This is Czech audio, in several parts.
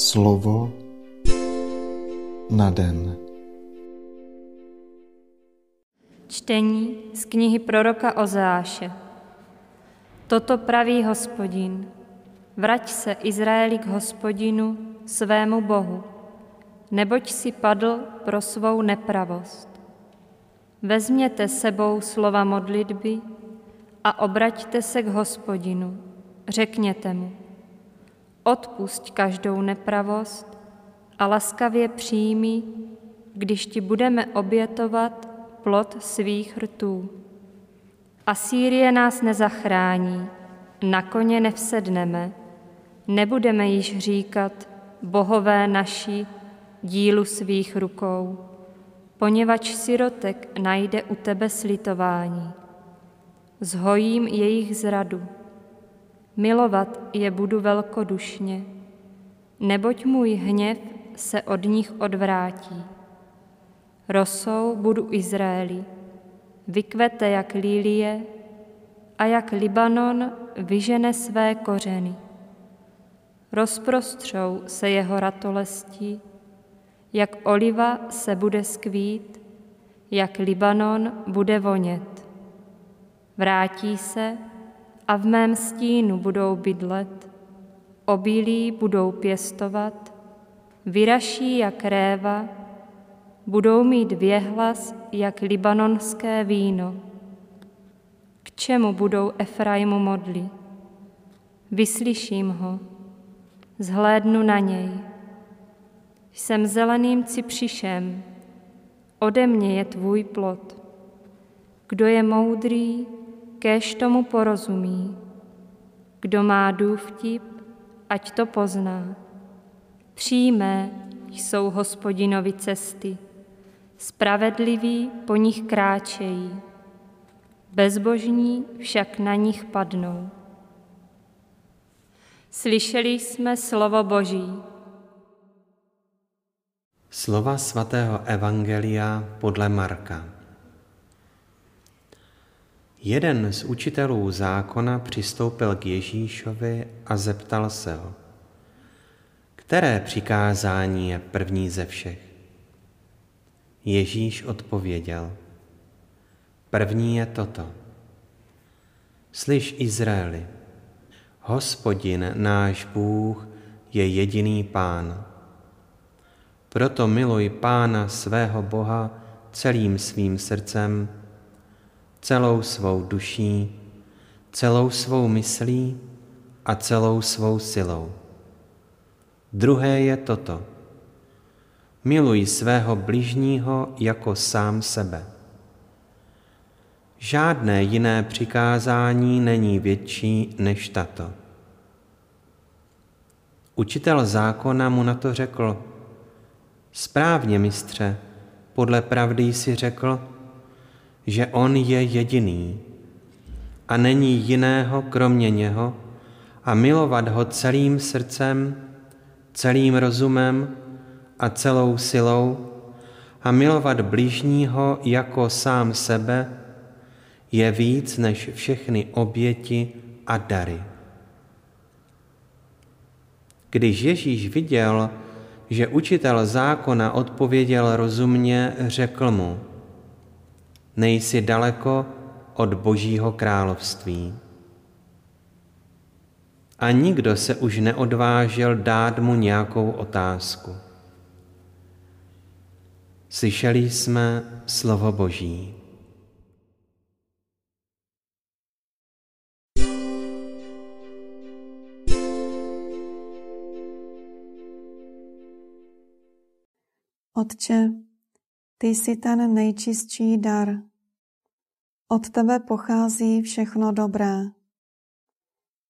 Slovo na den. Čtení z knihy proroka Ozeáše. Toto praví hospodin. Vrať se Izraeli k hospodinu, svému Bohu, neboť si padl pro svou nepravost. Vezměte sebou slova modlitby a obraťte se k hospodinu. Řekněte mu, odpusť každou nepravost a laskavě přijmi, když ti budeme obětovat plod svých rtů. Asýrie nás nezachrání, na koně nevsedneme, nebudeme již říkat, bohové naši, dílu svých rukou, poněvadž sirotek najde u tebe slitování. Zhojím jejich zradu, milovat je budu velkodušně, neboť můj hněv se od nich odvrátí. Rosou budu Izraeli, vykvete jak lílie a jak Libanon vyžene své kořeny. Rozprostřou se jeho ratolesti, jak oliva se bude skvít, jak Libanon bude vonět. Vrátí se a v mém stínu budou bydlet, obilí budou pěstovat, vyraší jak réva, budou mít věhlas jak libanonské víno. K čemu budou Efraimu modli? Vyslyším ho, zhlédnu na něj. Jsem zeleným cipřišem, ode mě je tvůj plod. Kdo je moudrý, kéž tomu porozumí. Kdo má důvtip, ať to pozná. Přímé jsou hospodinovi cesty, spravedliví po nich kráčejí, bezbožní však na nich padnou. Slyšeli jsme slovo Boží. Slova svatého Evangelia podle Marka. Jeden z učitelů zákona přistoupil k Ježíšovi a zeptal se ho, které přikázání je první ze všech? Ježíš odpověděl, první je toto. Slyš Izraeli, hospodin náš Bůh je jediný pán. Proto miluj pána svého Boha celým svým srdcem, celou svou duší, celou svou myslí a celou svou silou. Druhé je toto. Miluj svého bližního jako sám sebe. Žádné jiné přikázání není větší než tato. Učitel zákona mu na to řekl, správně, mistře, podle pravdy jsi řekl, že On je jediný a není jiného kromě něho a milovat ho celým srdcem, celým rozumem a celou silou a milovat blížního jako sám sebe je víc než všechny oběti a dary. Když Ježíš viděl, že učitel zákona odpověděl rozumně, řekl mu, nejsi daleko od Božího království. A nikdo se už neodvážil dát mu nějakou otázku. Slyšeli jsme slovo Boží. Otče, ty jsi ten nejčistší dar. Od tebe pochází všechno dobré.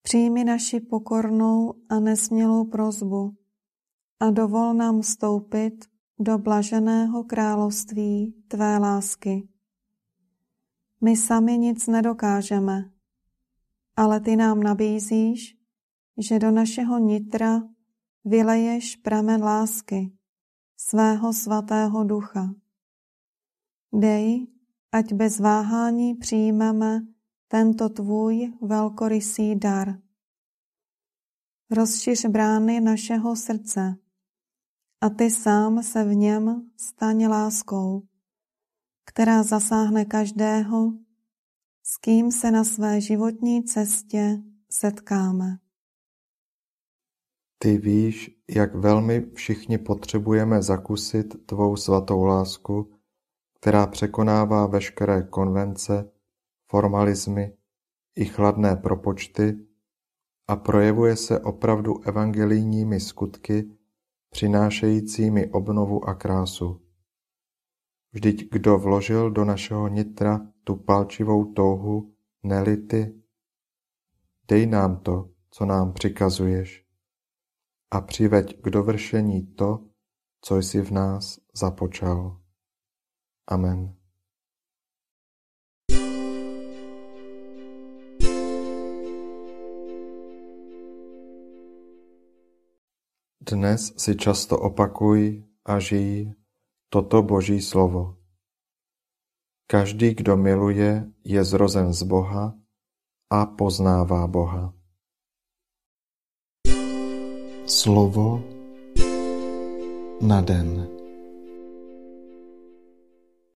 Přijmi naši pokornou a nesmělou prozbu a dovol nám vstoupit do blaženého království tvé lásky. My sami nic nedokážeme, ale ty nám nabízíš, že do našeho nitra vyleješ pramen lásky, svého svatého ducha. Dej, ať bez váhání přijmeme tento tvůj velkorysý dar. rozšiř brány našeho srdce a ty sám se v něm staň láskou, která zasáhne každého, s kým se na své životní cestě setkáme. Ty víš, jak velmi všichni potřebujeme zakusit tvou svatou lásku, která překonává veškeré konvence, formalismy i chladné propočty a projevuje se opravdu evangelijními skutky, přinášejícími obnovu a krásu. Vždyť kdo vložil do našeho nitra tu palčivou touhu, nelity, Dej nám to, co nám přikazuješ a přiveď k dovršení to, co jsi v nás započal. Amen. Dnes si často opakuj a žij toto Boží slovo. Každý, kdo miluje, je zrozen z Boha a poznává Boha. Slovo na den.